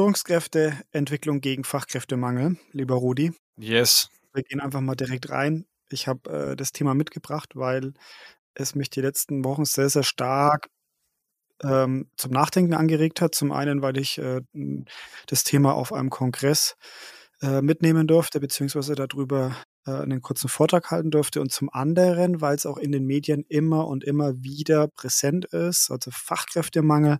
Führungskräfteentwicklung gegen Fachkräftemangel, lieber Rudi. Yes. Wir gehen einfach mal direkt rein. Ich habe äh, das Thema mitgebracht, weil es mich die letzten Wochen sehr, sehr stark ähm, zum Nachdenken angeregt hat. Zum einen, weil ich äh, das Thema auf einem Kongress äh, mitnehmen durfte, beziehungsweise darüber äh, einen kurzen Vortrag halten durfte. Und zum anderen, weil es auch in den Medien immer und immer wieder präsent ist, also Fachkräftemangel.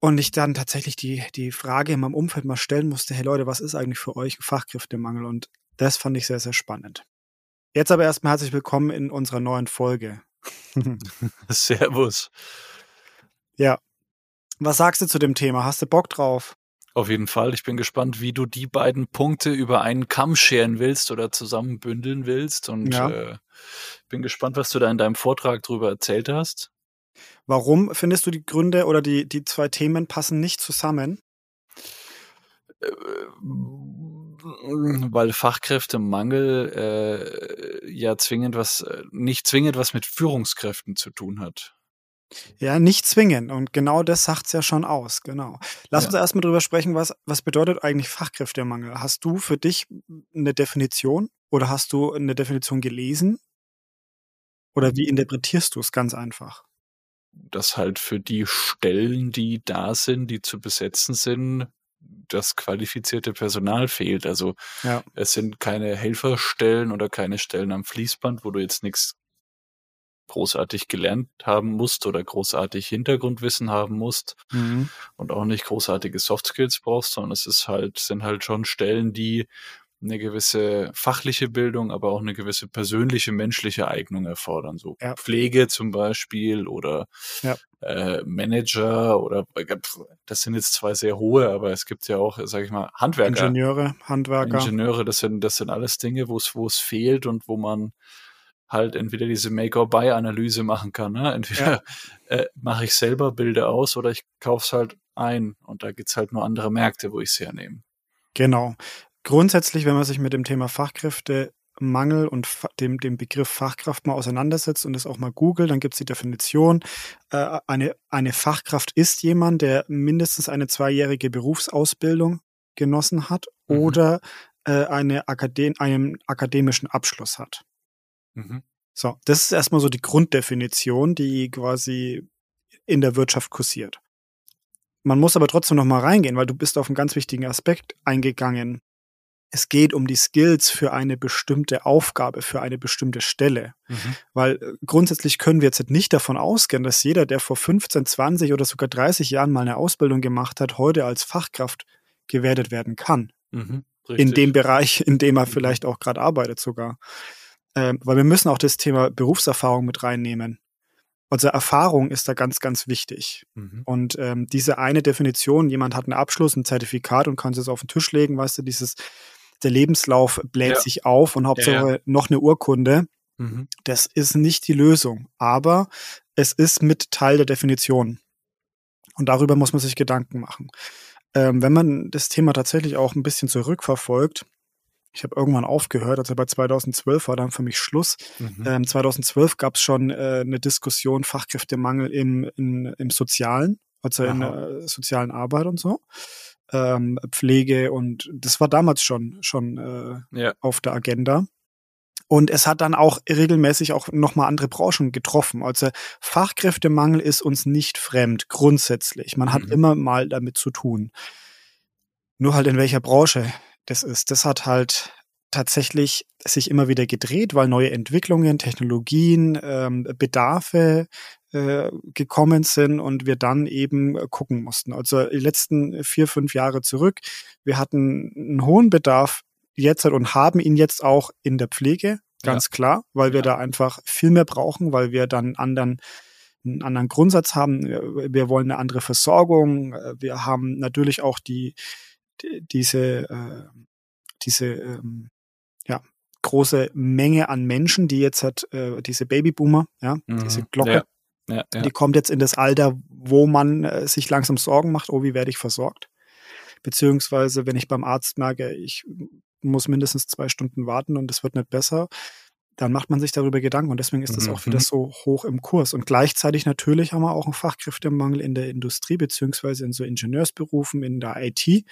Und ich dann tatsächlich die, die Frage in meinem Umfeld mal stellen musste, hey Leute, was ist eigentlich für euch ein Fachkräftemangel? Und das fand ich sehr, sehr spannend. Jetzt aber erstmal herzlich willkommen in unserer neuen Folge. Servus. Ja. Was sagst du zu dem Thema? Hast du Bock drauf? Auf jeden Fall. Ich bin gespannt, wie du die beiden Punkte über einen Kamm scheren willst oder zusammenbündeln willst. Und ja. äh, bin gespannt, was du da in deinem Vortrag drüber erzählt hast. Warum findest du die Gründe oder die, die zwei Themen passen nicht zusammen? Äh, weil Fachkräftemangel äh, ja zwingend was, äh, nicht zwingend was mit Führungskräften zu tun hat. Ja, nicht zwingen. Und genau das sagt es ja schon aus, genau. Lass ja. uns erstmal drüber sprechen, was, was bedeutet eigentlich Fachkräftemangel? Hast du für dich eine Definition oder hast du eine Definition gelesen? Oder wie interpretierst du es ganz einfach? Dass halt für die Stellen, die da sind, die zu besetzen sind, das qualifizierte Personal fehlt. Also ja. es sind keine Helferstellen oder keine Stellen am Fließband, wo du jetzt nichts großartig gelernt haben musst oder großartig Hintergrundwissen haben musst mhm. und auch nicht großartige Soft Skills brauchst, sondern es ist halt, sind halt schon Stellen, die eine gewisse fachliche Bildung, aber auch eine gewisse persönliche, menschliche Eignung erfordern. So ja. Pflege zum Beispiel oder ja. äh, Manager oder das sind jetzt zwei sehr hohe, aber es gibt ja auch, sage ich mal, Handwerker. Ingenieure, Handwerker. Ingenieure, das sind, das sind alles Dinge, wo es, wo es fehlt und wo man halt entweder diese Make-or-Buy-Analyse machen kann. Ne? Entweder ja. äh, mache ich selber Bilder aus oder ich kaufe es halt ein. Und da gibt's halt nur andere Märkte, wo ich es hernehme. Genau. Grundsätzlich, wenn man sich mit dem Thema Fachkräftemangel und dem, dem Begriff Fachkraft mal auseinandersetzt und das auch mal googelt, dann gibt es die Definition. Äh, eine, eine Fachkraft ist jemand, der mindestens eine zweijährige Berufsausbildung genossen hat mhm. oder äh, eine Akadem einen akademischen Abschluss hat. Mhm. So, das ist erstmal so die Grunddefinition, die quasi in der Wirtschaft kursiert. Man muss aber trotzdem noch mal reingehen, weil du bist auf einen ganz wichtigen Aspekt eingegangen. Es geht um die Skills für eine bestimmte Aufgabe, für eine bestimmte Stelle. Mhm. Weil äh, grundsätzlich können wir jetzt nicht davon ausgehen, dass jeder, der vor 15, 20 oder sogar 30 Jahren mal eine Ausbildung gemacht hat, heute als Fachkraft gewertet werden kann. Mhm, in dem Bereich, in dem er mhm. vielleicht auch gerade arbeitet sogar. Ähm, weil wir müssen auch das Thema Berufserfahrung mit reinnehmen. Also Erfahrung ist da ganz, ganz wichtig. Mhm. Und ähm, diese eine Definition, jemand hat einen Abschluss, ein Zertifikat und kann es auf den Tisch legen, weißt du, dieses, der Lebenslauf bläht ja. sich auf und Hauptsache ja, ja. noch eine Urkunde. Mhm. Das ist nicht die Lösung, aber es ist mit Teil der Definition. Und darüber muss man sich Gedanken machen. Ähm, wenn man das Thema tatsächlich auch ein bisschen zurückverfolgt, ich habe irgendwann aufgehört, also bei 2012 war dann für mich Schluss. Mhm. Ähm, 2012 gab es schon äh, eine Diskussion Fachkräftemangel im, in, im Sozialen, also Aha. in der äh, sozialen Arbeit und so. Ähm, Pflege und das war damals schon, schon äh, ja. auf der Agenda. Und es hat dann auch regelmäßig auch nochmal andere Branchen getroffen. Also Fachkräftemangel ist uns nicht fremd, grundsätzlich. Man hat mhm. immer mal damit zu tun. Nur halt in welcher Branche das ist. Das hat halt tatsächlich sich immer wieder gedreht, weil neue Entwicklungen, Technologien, ähm, Bedarfe äh, gekommen sind und wir dann eben gucken mussten. Also die letzten vier, fünf Jahre zurück, wir hatten einen hohen Bedarf jetzt und haben ihn jetzt auch in der Pflege, ganz ja. klar, weil wir ja. da einfach viel mehr brauchen, weil wir dann anderen einen anderen Grundsatz haben. Wir wollen eine andere Versorgung. Wir haben natürlich auch die diese, äh, diese ähm, ja, große Menge an Menschen, die jetzt hat, äh, diese Babyboomer, ja, mhm. diese Glocke, ja. Ja, ja. die kommt jetzt in das Alter, wo man äh, sich langsam Sorgen macht, oh, wie werde ich versorgt? Beziehungsweise, wenn ich beim Arzt merke, ich muss mindestens zwei Stunden warten und es wird nicht besser, dann macht man sich darüber Gedanken und deswegen ist das mhm. auch wieder so hoch im Kurs. Und gleichzeitig natürlich haben wir auch einen Fachkräftemangel in der Industrie beziehungsweise in so Ingenieursberufen in der IT,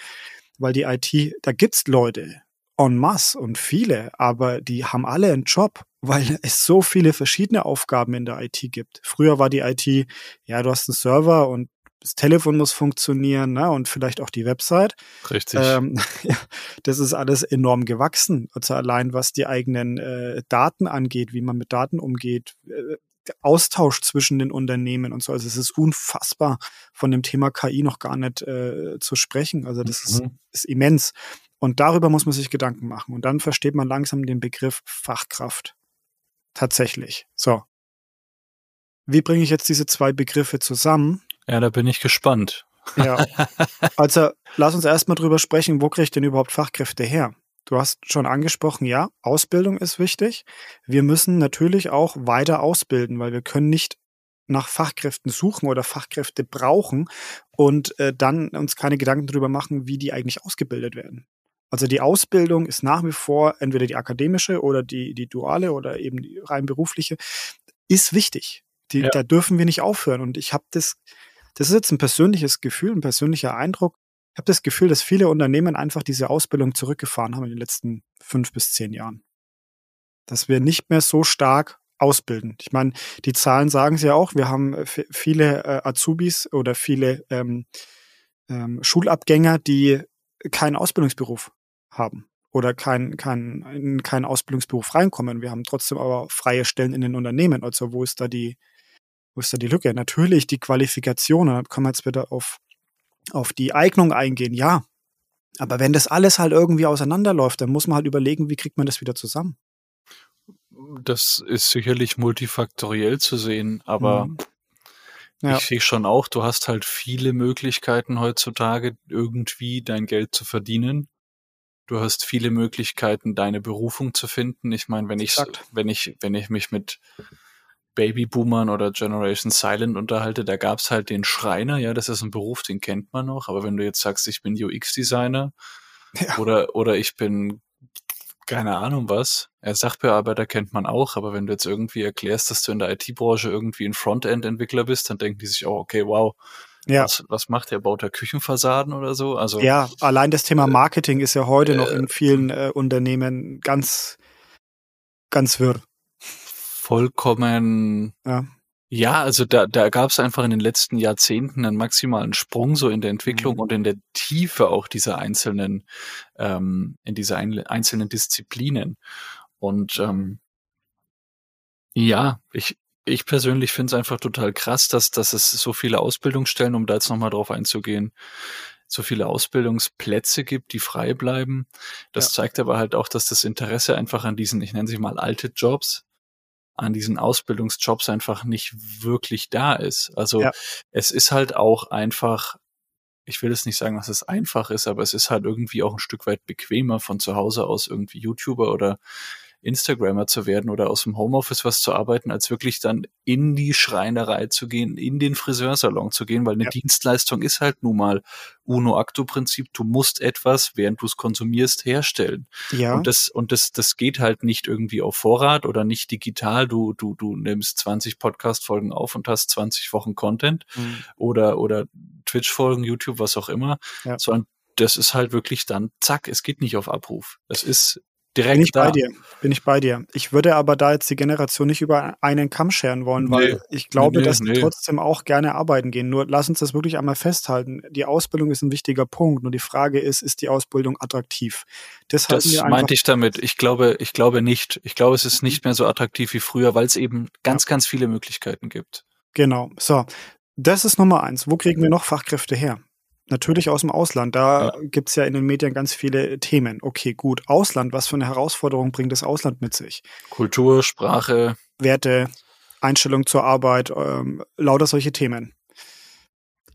weil die IT, da gibt's Leute en masse und viele, aber die haben alle einen Job, weil es so viele verschiedene Aufgaben in der IT gibt. Früher war die IT, ja, du hast einen Server und das Telefon muss funktionieren ne, und vielleicht auch die Website. Richtig. Ähm, das ist alles enorm gewachsen. Also allein was die eigenen äh, Daten angeht, wie man mit Daten umgeht, äh, Austausch zwischen den Unternehmen und so. Also es ist unfassbar, von dem Thema KI noch gar nicht äh, zu sprechen. Also das mhm. ist, ist immens. Und darüber muss man sich Gedanken machen. Und dann versteht man langsam den Begriff Fachkraft. Tatsächlich. So. Wie bringe ich jetzt diese zwei Begriffe zusammen? Ja, da bin ich gespannt. Ja. Also lass uns erstmal drüber sprechen, wo kriege ich denn überhaupt Fachkräfte her? Du hast schon angesprochen, ja, Ausbildung ist wichtig. Wir müssen natürlich auch weiter ausbilden, weil wir können nicht nach Fachkräften suchen oder Fachkräfte brauchen und äh, dann uns keine Gedanken darüber machen, wie die eigentlich ausgebildet werden. Also die Ausbildung ist nach wie vor entweder die akademische oder die, die duale oder eben die rein berufliche, ist wichtig. Die, ja. Da dürfen wir nicht aufhören. Und ich habe das, das ist jetzt ein persönliches Gefühl, ein persönlicher Eindruck. Ich habe das Gefühl, dass viele Unternehmen einfach diese Ausbildung zurückgefahren haben in den letzten fünf bis zehn Jahren. Dass wir nicht mehr so stark ausbilden. Ich meine, die Zahlen sagen es ja auch, wir haben viele äh, Azubis oder viele ähm, ähm, Schulabgänger, die keinen Ausbildungsberuf haben oder kein, kein, in keinen Ausbildungsberuf reinkommen. Wir haben trotzdem aber freie Stellen in den Unternehmen. Also wo ist da die, wo ist da die Lücke? Natürlich die Qualifikation, da kann man jetzt wieder auf, auf die Eignung eingehen, ja. Aber wenn das alles halt irgendwie auseinanderläuft, dann muss man halt überlegen, wie kriegt man das wieder zusammen. Das ist sicherlich multifaktoriell zu sehen, aber mhm. ja. ich sehe schon auch, du hast halt viele Möglichkeiten heutzutage, irgendwie dein Geld zu verdienen. Du hast viele Möglichkeiten, deine Berufung zu finden. Ich meine, wenn ich, wenn ich, wenn ich mich mit Babyboomern oder Generation Silent unterhalte, da gab's halt den Schreiner, ja, das ist ein Beruf, den kennt man noch, aber wenn du jetzt sagst, ich bin UX-Designer ja. oder, oder ich bin keine Ahnung was, ja, Sachbearbeiter kennt man auch, aber wenn du jetzt irgendwie erklärst, dass du in der IT-Branche irgendwie ein Frontend-Entwickler bist, dann denken die sich auch, okay, wow, ja. Was, was macht der? Baut er Küchenfassaden oder so? Also ja, allein das Thema äh, Marketing ist ja heute äh, noch in vielen äh, Unternehmen ganz, ganz wirr vollkommen. Ja. Ja, also da, da gab es einfach in den letzten Jahrzehnten einen maximalen Sprung so in der Entwicklung mhm. und in der Tiefe auch dieser einzelnen, ähm, in dieser ein, einzelnen Disziplinen. Und ähm, ja, ich, ich persönlich finde es einfach total krass, dass, dass es so viele Ausbildungsstellen, um da jetzt nochmal drauf einzugehen, so viele Ausbildungsplätze gibt, die frei bleiben. Das ja. zeigt aber halt auch, dass das Interesse einfach an diesen, ich nenne sie mal alte Jobs, an diesen Ausbildungsjobs einfach nicht wirklich da ist. Also ja. es ist halt auch einfach, ich will jetzt nicht sagen, dass es einfach ist, aber es ist halt irgendwie auch ein Stück weit bequemer von zu Hause aus irgendwie YouTuber oder Instagrammer zu werden oder aus dem Homeoffice was zu arbeiten, als wirklich dann in die Schreinerei zu gehen, in den Friseursalon zu gehen, weil eine ja. Dienstleistung ist halt nun mal Uno-Acto-Prinzip. Du musst etwas, während du es konsumierst, herstellen. Ja. Und das, und das, das geht halt nicht irgendwie auf Vorrat oder nicht digital. Du, du, du nimmst 20 Podcast-Folgen auf und hast 20 Wochen Content mhm. oder, oder Twitch-Folgen, YouTube, was auch immer, ja. sondern das ist halt wirklich dann, zack, es geht nicht auf Abruf. Es ist direkt Bin ich da. bei dir. Bin ich bei dir. Ich würde aber da jetzt die Generation nicht über einen Kamm scheren wollen, weil nee. ich glaube, nee, dass nee. die trotzdem auch gerne arbeiten gehen. Nur lass uns das wirklich einmal festhalten. Die Ausbildung ist ein wichtiger Punkt. Nur die Frage ist, ist die Ausbildung attraktiv? Das, das meinte ich damit. Ich glaube, ich glaube nicht. Ich glaube, es ist nicht mehr so attraktiv wie früher, weil es eben ganz, ja. ganz viele Möglichkeiten gibt. Genau. So. Das ist Nummer eins. Wo kriegen wir noch Fachkräfte her? Natürlich aus dem Ausland. Da ja. gibt's ja in den Medien ganz viele Themen. Okay, gut. Ausland, was für eine Herausforderung bringt das Ausland mit sich? Kultur, Sprache. Werte, Einstellung zur Arbeit, ähm, lauter solche Themen.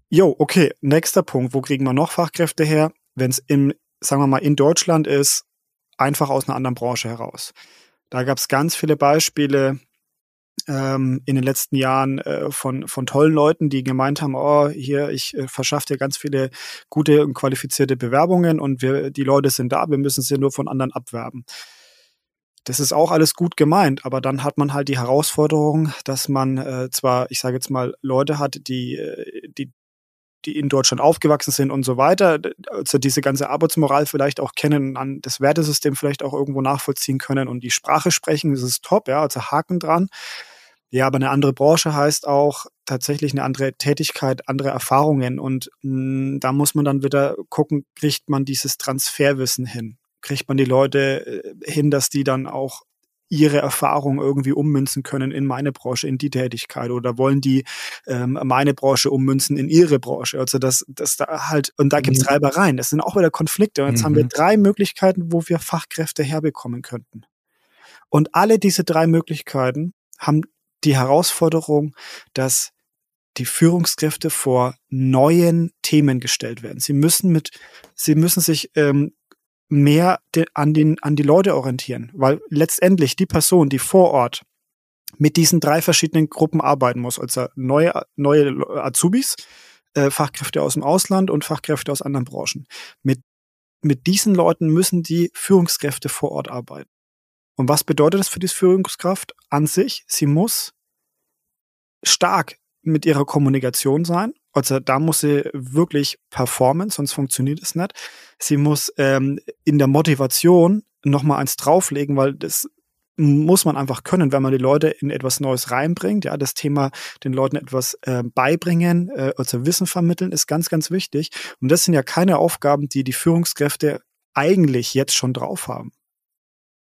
Jo, okay, nächster Punkt. Wo kriegen wir noch Fachkräfte her? Wenn es in, sagen wir mal, in Deutschland ist, einfach aus einer anderen Branche heraus. Da gab's ganz viele Beispiele ähm, in den letzten Jahren äh, von, von tollen Leuten, die gemeint haben, oh, hier, ich äh, verschaffe dir ganz viele gute und qualifizierte Bewerbungen und wir, die Leute sind da, wir müssen sie nur von anderen abwerben. Das ist auch alles gut gemeint, aber dann hat man halt die Herausforderung, dass man äh, zwar, ich sage jetzt mal, Leute hat, die, äh, die die in Deutschland aufgewachsen sind und so weiter, also diese ganze Arbeitsmoral vielleicht auch kennen, an das Wertesystem vielleicht auch irgendwo nachvollziehen können und die Sprache sprechen, das ist top, ja, also Haken dran. Ja, aber eine andere Branche heißt auch tatsächlich eine andere Tätigkeit, andere Erfahrungen und mh, hm, da muss man dann wieder gucken, kriegt man dieses Transferwissen hin? Kriegt man die Leute äh, hin, dass die dann auch ihre Erfahrung irgendwie ummünzen können in meine Branche, in die Tätigkeit oder wollen die ähm, meine Branche ummünzen in ihre Branche. Also das, das da halt, und da gibt's mhm. Reibereien. Das sind auch wieder Konflikte. Und jetzt mhm. haben wir mhm. drei Möglichkeiten, wo wir Fachkräfte herbekommen könnten. Und alle diese drei Möglichkeiten haben die Herausforderung, dass die Führungskräfte vor neuen Themen gestellt werden. Sie müssen mit, sie müssen sich ähm, mehr de, an, den, an die Leute orientieren, weil letztendlich die Person, die vor Ort mit diesen drei verschiedenen Gruppen arbeiten muss, also neue, neue Azubis, äh, Fachkräfte aus dem Ausland und Fachkräfte aus anderen Branchen. Mit, mit diesen Leuten müssen die Führungskräfte vor Ort arbeiten. Und was bedeutet das für die Führungskraft an sich? Sie muss stark mit ihrer Kommunikation sein. Also da muss sie wirklich performen, sonst funktioniert es nicht. Sie muss ähm, in der Motivation nochmal eins drauflegen, weil das muss man einfach können, wenn man die Leute in etwas Neues reinbringt. Ja, das Thema den Leuten etwas äh, beibringen, äh, also Wissen vermitteln, ist ganz, ganz wichtig. Und das sind ja keine Aufgaben, die die Führungskräfte eigentlich jetzt schon drauf haben.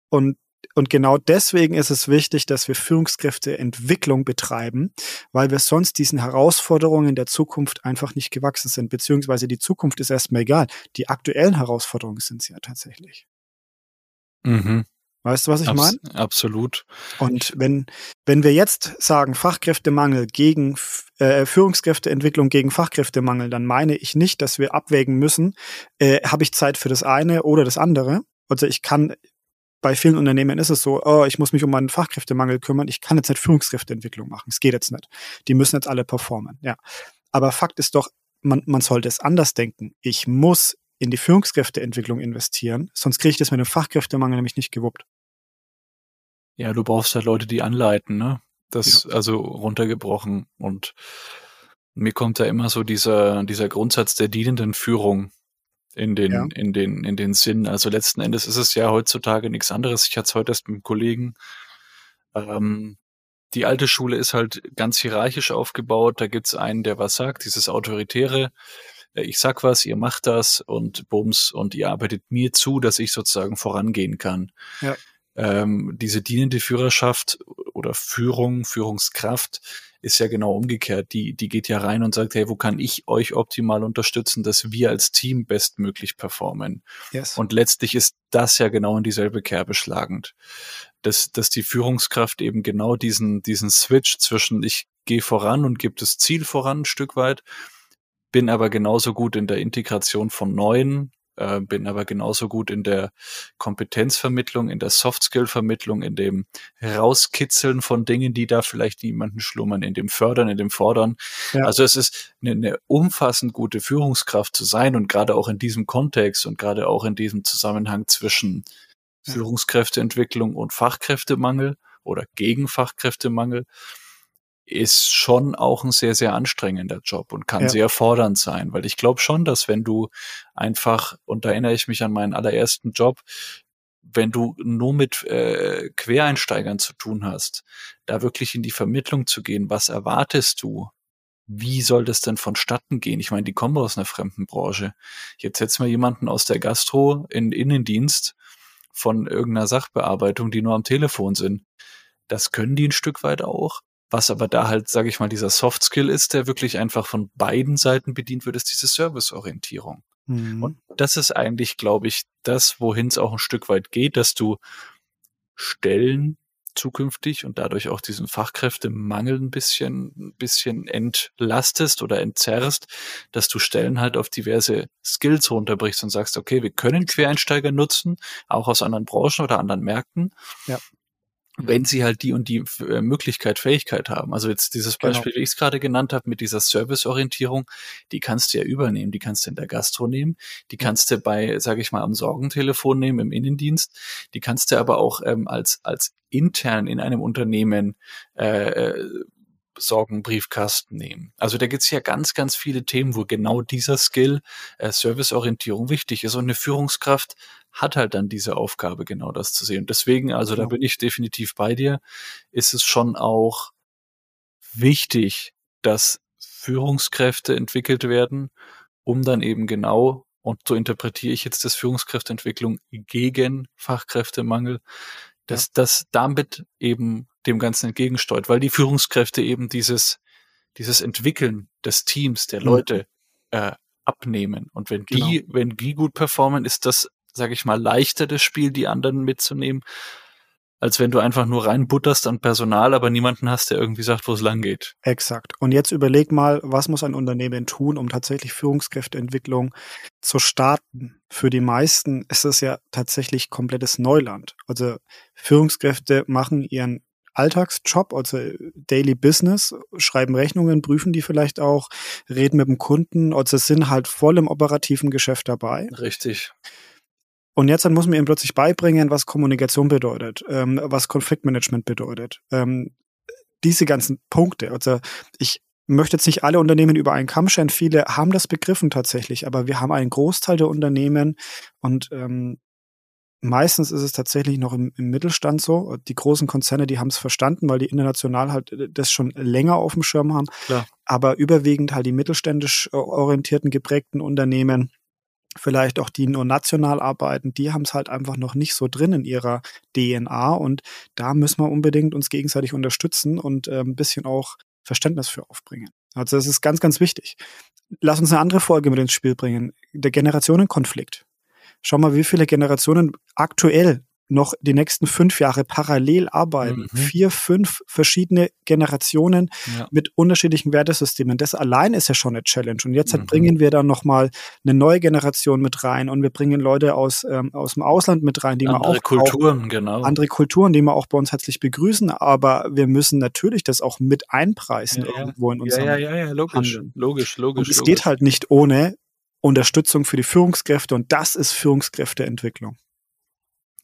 Und und genau deswegen ist es wichtig, dass wir Führungskräfteentwicklung betreiben, weil wir sonst diesen Herausforderungen der Zukunft einfach nicht gewachsen sind, beziehungsweise die Zukunft ist erstmal egal. Die aktuellen Herausforderungen sind es ja tatsächlich. Mhm. Weißt du, was ich meine? Absolut. Und wenn, wenn wir jetzt sagen, Fachkräftemangel gegen äh, Führungskräfteentwicklung gegen Fachkräftemangel, dann meine ich nicht, dass wir abwägen müssen, äh, habe ich Zeit für das eine oder das andere. Also ich kann bei vielen Unternehmen ist es so, oh, ich muss mich um meinen Fachkräftemangel kümmern, ich kann jetzt nicht Führungskräfteentwicklung machen. Es geht jetzt nicht. Die müssen jetzt alle performen. Ja. Aber Fakt ist doch, man, man sollte es anders denken. Ich muss in die Führungskräfteentwicklung investieren, sonst kriege ich das mit dem Fachkräftemangel nämlich nicht gewuppt. Ja, du brauchst halt Leute, die anleiten, ne? Das ja. also runtergebrochen und mir kommt da immer so dieser, dieser Grundsatz der dienenden Führung in den, ja. in den, in den Sinn. Also letzten Endes ist es ja heutzutage nichts anderes. Ich hatte es heute erst mit einem Kollegen. Ähm, die alte Schule ist halt ganz hierarchisch aufgebaut. Da gibt's einen, der was sagt, dieses Autoritäre. Äh, ich sag was, ihr macht das und bums und ihr arbeitet mir zu, dass ich sozusagen vorangehen kann. Ja. Ähm, diese dienende Führerschaft oder Führung, Führungskraft ist ja genau umgekehrt. Die, die geht ja rein und sagt, hey, wo kann ich euch optimal unterstützen, dass wir als Team bestmöglich performen? Yes. Und letztlich ist das ja genau in dieselbe Kerbe schlagend. Dass, dass die Führungskraft eben genau diesen, diesen Switch zwischen ich gehe voran und gebe das Ziel voran ein Stück weit, bin aber genauso gut in der Integration von neuen äh, bin aber genauso gut in der Kompetenzvermittlung, in der Softskill-Vermittlung, in dem Rauskitzeln von Dingen, die da vielleicht niemanden schlummern, in dem Fördern, in dem Fordern. Ja. Also es ist eine, eine umfassend gute Führungskraft zu sein und gerade auch in diesem Kontext und gerade auch in diesem Zusammenhang zwischen. Führungskräfteentwicklung und Fachkräftemangel oder gegen Fachkräftemangel ist schon auch ein sehr, sehr anstrengender Job und kann ja. sehr fordernd sein, weil ich glaube schon, dass wenn du einfach, und da erinnere ich mich an meinen allerersten Job, wenn du nur mit äh, Quereinsteigern zu tun hast, da wirklich in die Vermittlung zu gehen, was erwartest du? Wie soll das denn vonstatten gehen? Ich meine, die kommen aus einer fremden Branche. Jetzt setzen wir jemanden aus der Gastro in Innendienst von irgendeiner Sachbearbeitung, die nur am Telefon sind. Das können die ein Stück weit auch, was aber da halt, sage ich mal, dieser Soft Skill ist, der wirklich einfach von beiden Seiten bedient wird, ist diese Serviceorientierung. Mhm. Und das ist eigentlich, glaube ich, das, wohin es auch ein Stück weit geht, dass du Stellen zukünftig und dadurch auch diesen Fachkräftemangel ein bisschen, ein bisschen entlastest oder entzerrst, dass du Stellen halt auf diverse Skills runterbrichst und sagst, okay, wir können Quereinsteiger nutzen, auch aus anderen Branchen oder anderen Märkten. Ja wenn sie halt die und die äh, Möglichkeit, Fähigkeit haben. Also jetzt dieses genau. Beispiel, genau. wie ich es gerade genannt habe, mit dieser Serviceorientierung, die kannst du ja übernehmen. Die kannst du in der Gastro nehmen, die kannst du bei, sage ich mal, am Sorgentelefon nehmen im Innendienst, die kannst du aber auch ähm, als als intern in einem Unternehmen äh, äh Sorgenbriefkasten nehmen. Also da gibt's ja ganz, ganz viele Themen, wo genau dieser Skill, äh, Serviceorientierung wichtig ist. Und eine Führungskraft hat halt dann diese Aufgabe, genau das zu sehen. Und deswegen, also genau. da bin ich definitiv bei dir, ist es schon auch wichtig, dass Führungskräfte entwickelt werden, um dann eben genau, und so interpretiere ich jetzt das Führungskräfteentwicklung gegen Fachkräftemangel, dass ja. das damit eben dem Ganzen entgegensteuert, weil die Führungskräfte eben dieses, dieses Entwickeln des Teams, der mhm. Leute äh, abnehmen. Und wenn genau. die, wenn die gut performen, ist das, sage ich mal, leichter das Spiel, die anderen mitzunehmen, als wenn du einfach nur reinbutterst an Personal, aber niemanden hast, der irgendwie sagt, wo es lang geht. Exakt. Und jetzt überleg mal, was muss ein Unternehmen tun, um tatsächlich Führungskräfteentwicklung zu starten? Für die meisten ist es ja tatsächlich komplettes Neuland. Also Führungskräfte machen ihren Alltagsjob, also Daily Business, schreiben Rechnungen, prüfen die vielleicht auch, reden mit dem Kunden, also sind halt voll im operativen Geschäft dabei. Richtig. Und jetzt dann muss man ihm plötzlich beibringen, was Kommunikation bedeutet, ähm, was Konfliktmanagement bedeutet. Ähm, diese ganzen Punkte. Also ich möchte jetzt nicht alle Unternehmen über einen Kamm scheren. Viele haben das begriffen tatsächlich, aber wir haben einen Großteil der Unternehmen und ähm, Meistens ist es tatsächlich noch im, im, Mittelstand so. Die großen Konzerne, die haben es verstanden, weil die international halt äh, das schon länger auf dem Schirm haben. Klar. Aber überwiegend halt die mittelständisch äh, orientierten, geprägten Unternehmen, vielleicht auch die nur national arbeiten, die haben es halt einfach noch nicht so drin in ihrer DNA. Und da müssen wir unbedingt uns gegenseitig unterstützen und äh, ein bisschen auch Verständnis für aufbringen. Also das ist ganz, ganz wichtig. Lass uns eine andere Folge mit ins Spiel bringen. Der Generationenkonflikt. Schau mal, wie viele Generationen aktuell noch die nächsten fünf Jahre parallel arbeiten. Mhm. Vier, fünf verschiedene Generationen ja. mit unterschiedlichen Wertesystemen. Das allein ist ja schon eine Challenge. Und jetzt mhm. bringen wir dann nochmal eine neue Generation mit rein und wir bringen Leute aus, ähm, aus dem Ausland mit rein, die andere wir auch Kulturen, auch, genau. andere Kulturen, die wir auch bei uns herzlich begrüßen. Aber wir müssen natürlich das auch mit einpreisen ja, irgendwo in unserem ja, ja, ja, ja, logisch, Handeln. logisch, logisch. Und es logisch. geht halt nicht ohne Unterstützung für die Führungskräfte und das ist Führungskräfteentwicklung.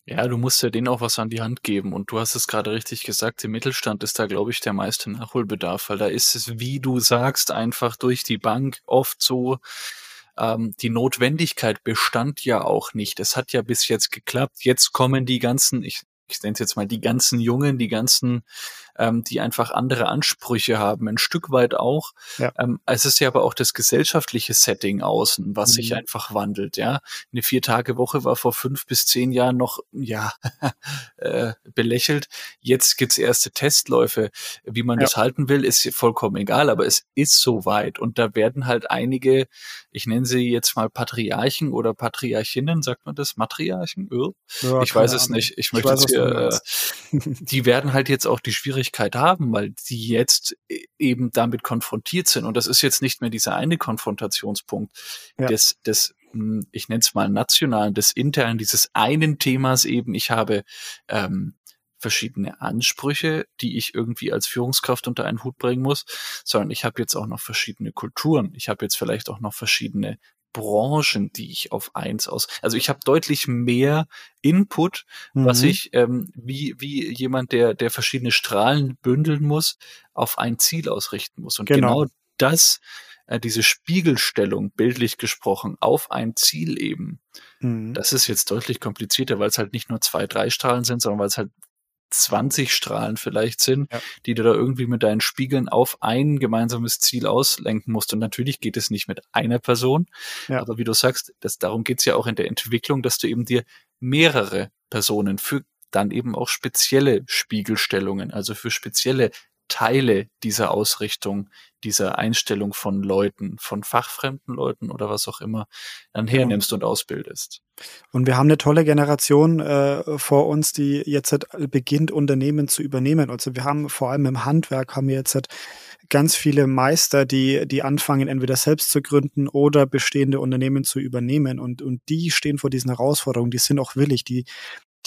Ja, du musst ja denen auch was an die Hand geben. Und du hast es gerade richtig gesagt, im Mittelstand ist da, glaube ich, der meiste Nachholbedarf, weil da ist es, wie du sagst, einfach durch die Bank oft so, ähm, die Notwendigkeit bestand ja auch nicht. Es hat ja bis jetzt geklappt. Jetzt kommen die ganzen, ich ich nenne es jetzt mal die ganzen Jungen, die ganzen, ähm, die einfach andere Ansprüche haben, ein Stück weit auch. Ja. Ähm, es ist ja aber auch das gesellschaftliche Setting außen, was mhm. sich einfach wandelt. Ja, eine Vier-Tage-Woche war vor fünf bis zehn Jahren noch ja äh, belächelt. Jetzt gibt's erste Testläufe. Wie man ja. das halten will, ist vollkommen egal, aber es ist soweit und da werden halt einige, ich nenne sie jetzt mal Patriarchen oder Patriarchinnen, sagt man das? Matriarchen? Ja, ich weiß es nicht. Ich möchte ich weiß, äh, die werden halt jetzt auch die Schwierigkeit haben, weil sie jetzt e, eben damit konfrontiert sind. Und das ist jetzt nicht mehr dieser eine Konfrontationspunkt ja. des, des hm, ich nenne es mal nationalen, des internen, dieses einen Themas eben, ich habe ähm, verschiedene Ansprüche, die ich irgendwie als Führungskraft unter einen Hut bringen muss, sondern ich habe jetzt auch noch verschiedene Kulturen. Ich habe jetzt vielleicht auch noch verschiedene Branchen, die ich auf eins aus. Also ich habe deutlich mehr Input, mhm. was ich ähm, wie wie jemand, der der verschiedene Strahlen bündeln muss, auf ein Ziel ausrichten muss. Und genau, genau das, äh, diese Spiegelstellung, bildlich gesprochen, auf ein Ziel eben, mhm. das ist jetzt deutlich komplizierter, weil es halt nicht nur zwei, drei Strahlen sind, sondern weil es halt 20 Strahlen vielleicht sind, ja. die du da irgendwie mit deinen Spiegeln auf ein gemeinsames Ziel auslenken musst. Und natürlich geht es nicht mit einer Person, ja. aber wie du sagst, das, darum geht's ja auch in der Entwicklung, dass du eben dir mehrere Personen für dann eben auch spezielle Spiegelstellungen, also für spezielle Teile dieser Ausrichtung, dieser Einstellung von Leuten, von fachfremden Leuten oder was auch immer, dann hernimmst ja. und ausbildest. Und wir haben eine tolle Generation äh, vor uns, die jetzt halt beginnt, Unternehmen zu übernehmen. Also wir haben vor allem im Handwerk haben wir jetzt halt ganz viele Meister, die, die anfangen, entweder selbst zu gründen oder bestehende Unternehmen zu übernehmen. Und, und die stehen vor diesen Herausforderungen, die sind auch willig, die,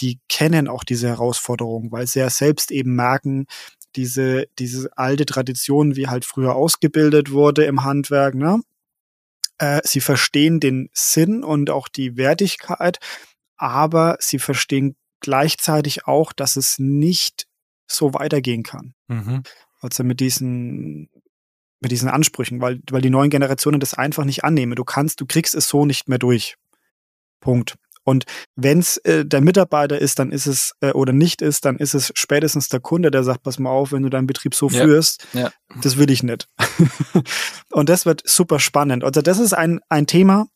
die kennen auch diese Herausforderung, weil sie ja selbst eben merken, diese, diese alte Tradition, wie halt früher ausgebildet wurde im Handwerk, ne? Äh, sie verstehen den Sinn und auch die Wertigkeit, aber sie verstehen gleichzeitig auch, dass es nicht so weitergehen kann. Mhm. Also mit diesen mit diesen Ansprüchen, weil, weil die neuen Generationen das einfach nicht annehmen. Du kannst, du kriegst es so nicht mehr durch. Punkt. Und wenn es äh, der Mitarbeiter ist, dann ist es äh, oder nicht ist, dann ist es spätestens der Kunde, der sagt, pass mal auf, wenn du deinen Betrieb so ja. führst, ja. das will ich nicht. und das wird super spannend. Also das ist ein, ein Thema,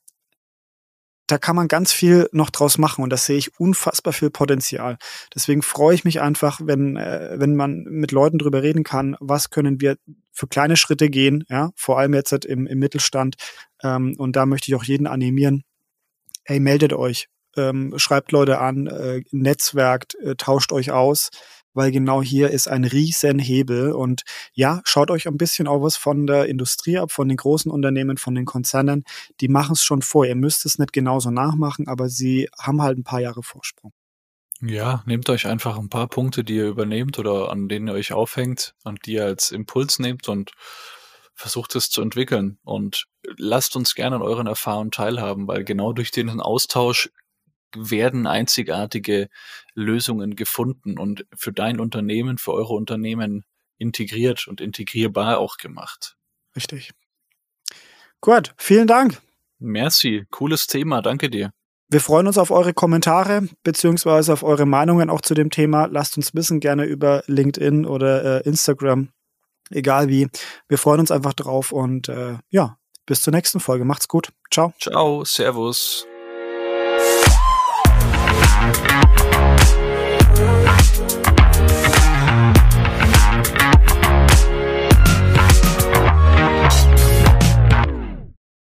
da kann man ganz viel noch draus machen und da sehe ich unfassbar viel Potenzial. Deswegen freue ich mich einfach, wenn, äh, wenn man mit Leuten drüber reden kann, was können wir für kleine Schritte gehen, ja, vor allem jetzt im, im Mittelstand. Ähm, und da möchte ich auch jeden animieren. Hey, meldet euch, ähm, schreibt Leute an, äh, netzwerkt, äh, tauscht euch aus weil genau hier ist ein riesen Hebel. Und ja, schaut euch ein bisschen auch was von der Industrie ab, von den großen Unternehmen, von den Konzernen. Die machen es schon vor. Ihr müsst es nicht genauso nachmachen, aber sie haben halt ein paar Jahre Vorsprung. Ja, nehmt euch einfach ein paar Punkte, die ihr übernehmt oder an denen ihr euch aufhängt und die ihr als Impuls nehmt und versucht es zu entwickeln und lasst uns gerne an euren Erfahrungen teilhaben, weil genau durch den Austausch werden einzigartige Lösungen gefunden und für dein Unternehmen, für eure Unternehmen integriert und integrierbar auch gemacht. Richtig. Gut, vielen Dank. Merci, cooles Thema, danke dir. Wir freuen uns auf eure Kommentare beziehungsweise auf eure Meinungen auch zu dem Thema. Lasst uns wissen, gerne über LinkedIn oder äh, Instagram, egal wie. Wir freuen uns einfach drauf und äh, ja, bis zur nächsten Folge. Macht's gut. Ciao. Ciao, Servus. Música